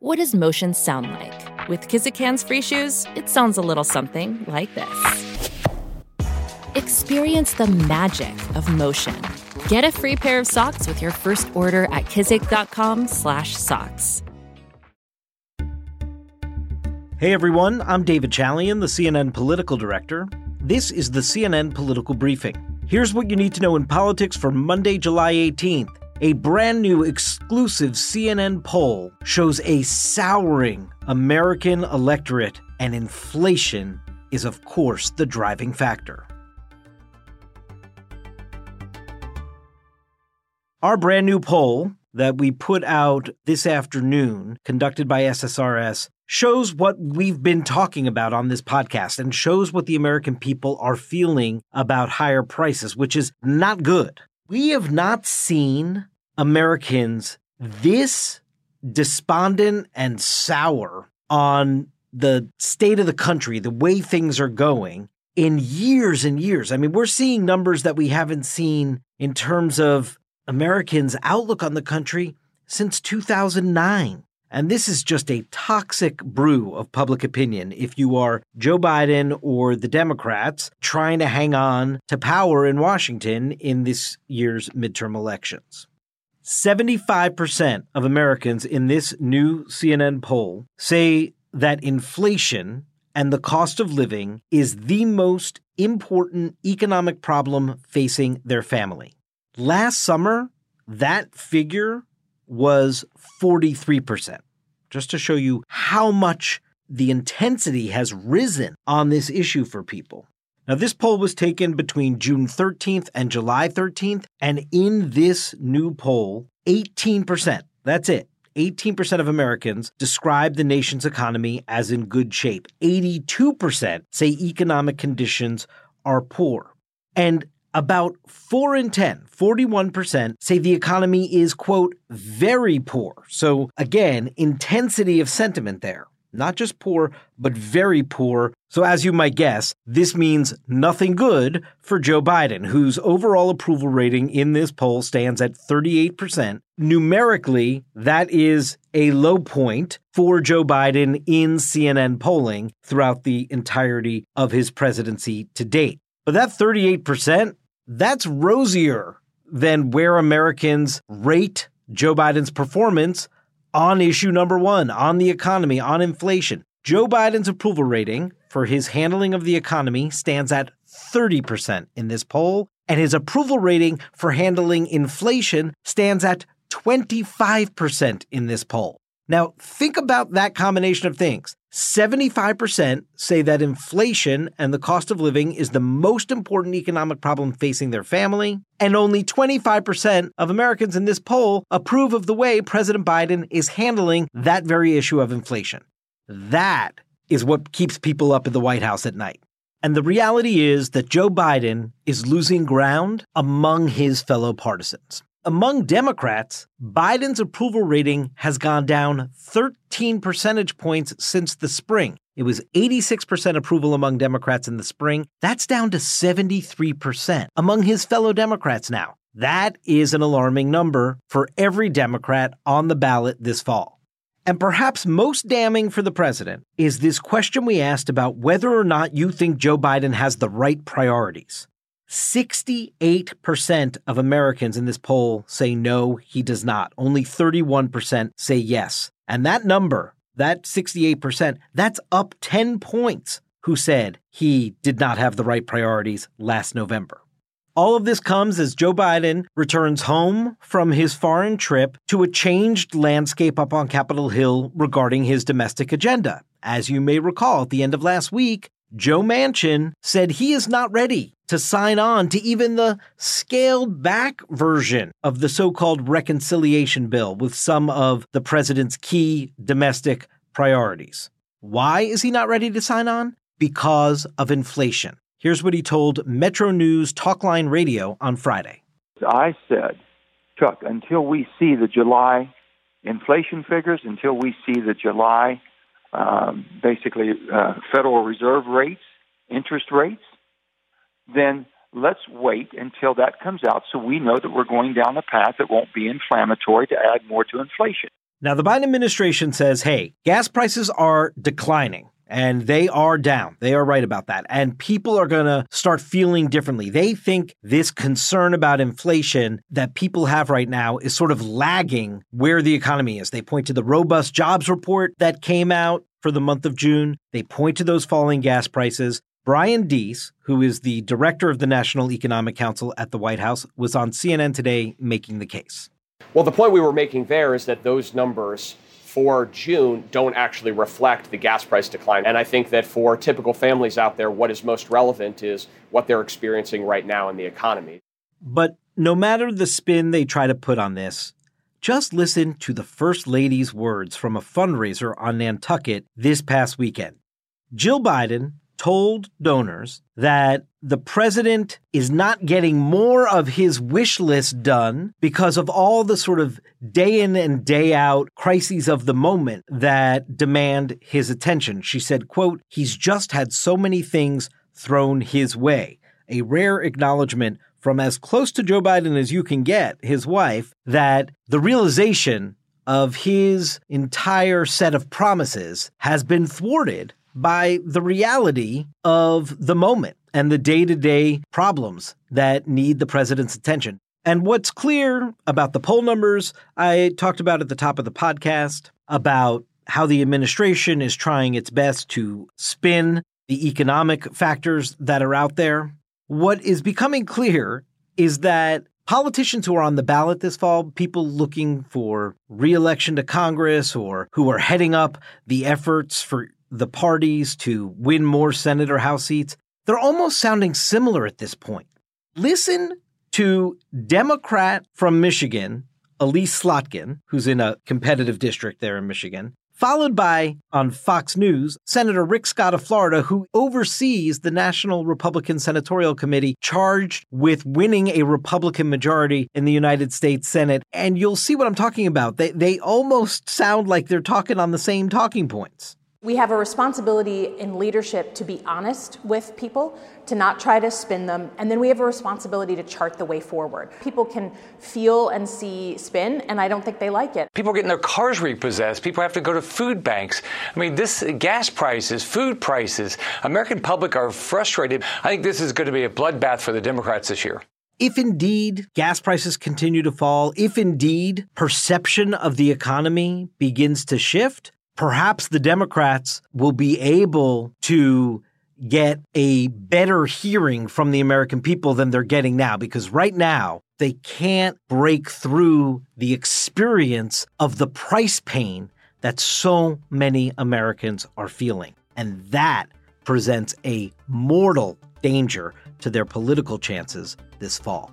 What does motion sound like? With Kizik hands free shoes, it sounds a little something like this. Experience the magic of motion. Get a free pair of socks with your first order at kizik.com/socks. Hey everyone, I'm David Chalian, the CNN political director. This is the CNN political briefing. Here's what you need to know in politics for Monday, July 18th. A brand new exclusive CNN poll shows a souring American electorate, and inflation is, of course, the driving factor. Our brand new poll that we put out this afternoon, conducted by SSRS, shows what we've been talking about on this podcast and shows what the American people are feeling about higher prices, which is not good. We have not seen Americans this despondent and sour on the state of the country, the way things are going in years and years. I mean, we're seeing numbers that we haven't seen in terms of Americans' outlook on the country since 2009. And this is just a toxic brew of public opinion if you are Joe Biden or the Democrats trying to hang on to power in Washington in this year's midterm elections. 75% of Americans in this new CNN poll say that inflation and the cost of living is the most important economic problem facing their family. Last summer, that figure was 43%, just to show you how much the intensity has risen on this issue for people. Now, this poll was taken between June 13th and July 13th, and in this new poll, 18%, that's it, 18% of Americans describe the nation's economy as in good shape. 82% say economic conditions are poor. And about 4 in 10, 41%, say the economy is, quote, very poor. So again, intensity of sentiment there. Not just poor, but very poor. So, as you might guess, this means nothing good for Joe Biden, whose overall approval rating in this poll stands at 38%. Numerically, that is a low point for Joe Biden in CNN polling throughout the entirety of his presidency to date. But that 38%, that's rosier than where Americans rate Joe Biden's performance on issue number one, on the economy, on inflation. Joe Biden's approval rating for his handling of the economy stands at 30% in this poll, and his approval rating for handling inflation stands at 25% in this poll. Now, think about that combination of things. 75% say that inflation and the cost of living is the most important economic problem facing their family, and only 25% of Americans in this poll approve of the way President Biden is handling that very issue of inflation. That is what keeps people up in the White House at night. And the reality is that Joe Biden is losing ground among his fellow partisans. Among Democrats, Biden's approval rating has gone down 13 percentage points since the spring. It was 86% approval among Democrats in the spring. That's down to 73% among his fellow Democrats now. That is an alarming number for every Democrat on the ballot this fall. And perhaps most damning for the president is this question we asked about whether or not you think Joe Biden has the right priorities. 68% of Americans in this poll say no, he does not. Only 31% say yes. And that number, that 68%, that's up 10 points who said he did not have the right priorities last November. All of this comes as Joe Biden returns home from his foreign trip to a changed landscape up on Capitol Hill regarding his domestic agenda. As you may recall, at the end of last week, Joe Manchin said he is not ready to sign on to even the scaled back version of the so called reconciliation bill with some of the president's key domestic priorities. Why is he not ready to sign on? Because of inflation. Here's what he told Metro News Talkline Radio on Friday. I said, Chuck, until we see the July inflation figures, until we see the July um, basically uh, Federal Reserve rates, interest rates, then let's wait until that comes out so we know that we're going down a path that won't be inflammatory to add more to inflation. Now, the Biden administration says, hey, gas prices are declining. And they are down. They are right about that. And people are going to start feeling differently. They think this concern about inflation that people have right now is sort of lagging where the economy is. They point to the robust jobs report that came out for the month of June. They point to those falling gas prices. Brian Deese, who is the director of the National Economic Council at the White House, was on CNN today making the case. Well, the point we were making there is that those numbers for June don't actually reflect the gas price decline. And I think that for typical families out there, what is most relevant is what they're experiencing right now in the economy. But no matter the spin they try to put on this, just listen to the First Lady's words from a fundraiser on Nantucket this past weekend. Jill Biden told donors that the president is not getting more of his wish list done because of all the sort of day in and day out crises of the moment that demand his attention. She said, quote, he's just had so many things thrown his way. A rare acknowledgement from as close to Joe Biden as you can get, his wife, that the realization of his entire set of promises has been thwarted by the reality of the moment and the day to day problems that need the president's attention. And what's clear about the poll numbers, I talked about at the top of the podcast about how the administration is trying its best to spin the economic factors that are out there. What is becoming clear is that politicians who are on the ballot this fall, people looking for reelection to Congress or who are heading up the efforts for the parties to win more Senate or House seats, they're almost sounding similar at this point. Listen to Democrat from Michigan, Elissa Slotkin, who's in a competitive district there in Michigan, followed by, on Fox News, Senator Rick Scott of Florida, who oversees the National Republican Senatorial Committee charged with winning a Republican majority in the United States Senate. And you'll see what I'm talking about. They, they almost sound like they're talking on the same talking points. We have a responsibility in leadership to be honest with people, to not try to spin them, and then we have a responsibility to chart the way forward. People can feel and see spin, and I don't think they like it. People are getting their cars repossessed. People have to go to food banks. I mean, this gas prices, food prices, American public are frustrated. I think this is going to be a bloodbath for the Democrats this year. If indeed gas prices continue to fall, if indeed perception of the economy begins to shift, perhaps the Democrats will be able to get a better hearing from the American people than they're getting now because right now they can't break through the experience of the price pain that so many Americans are feeling. And that presents a mortal danger to their political chances this fall.